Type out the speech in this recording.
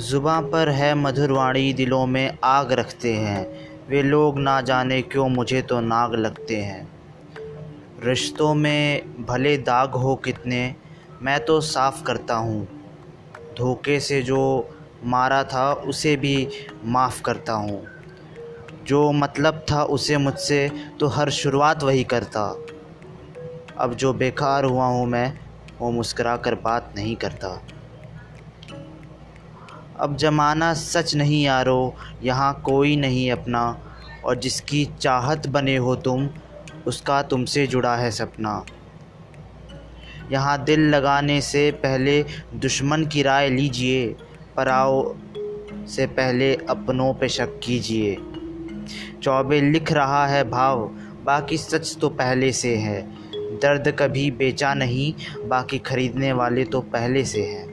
ज़ुबां पर है मधुरवाणी दिलों में आग रखते हैं। वे लोग ना जाने क्यों मुझे तो नाग लगते हैं। रिश्तों में भले दाग हो कितने, मैं तो साफ़ करता हूँ। धोखे से जो मारा था, उसे भी माफ़ करता हूँ। जो मतलब था, उसे मुझसे तो हर शुरुआत वही करता। अब जो बेकार हुआ हूँ मैं, वो मुस्करा कर बात नहीं करता। अब ज़माना सच नहीं यारो, यहाँ कोई नहीं अपना। और जिसकी चाहत बने हो तुम, उसका तुमसे जुड़ा है सपना। यहाँ दिल लगाने से पहले दुश्मन की राय लीजिए पर आओ से पहले अपनों पे शक कीजिए। चौबे लिख रहा है भाव, बाकी सच तो पहले से है। दर्द कभी बेचा नहीं, बाकी ख़रीदने वाले तो पहले से हैं।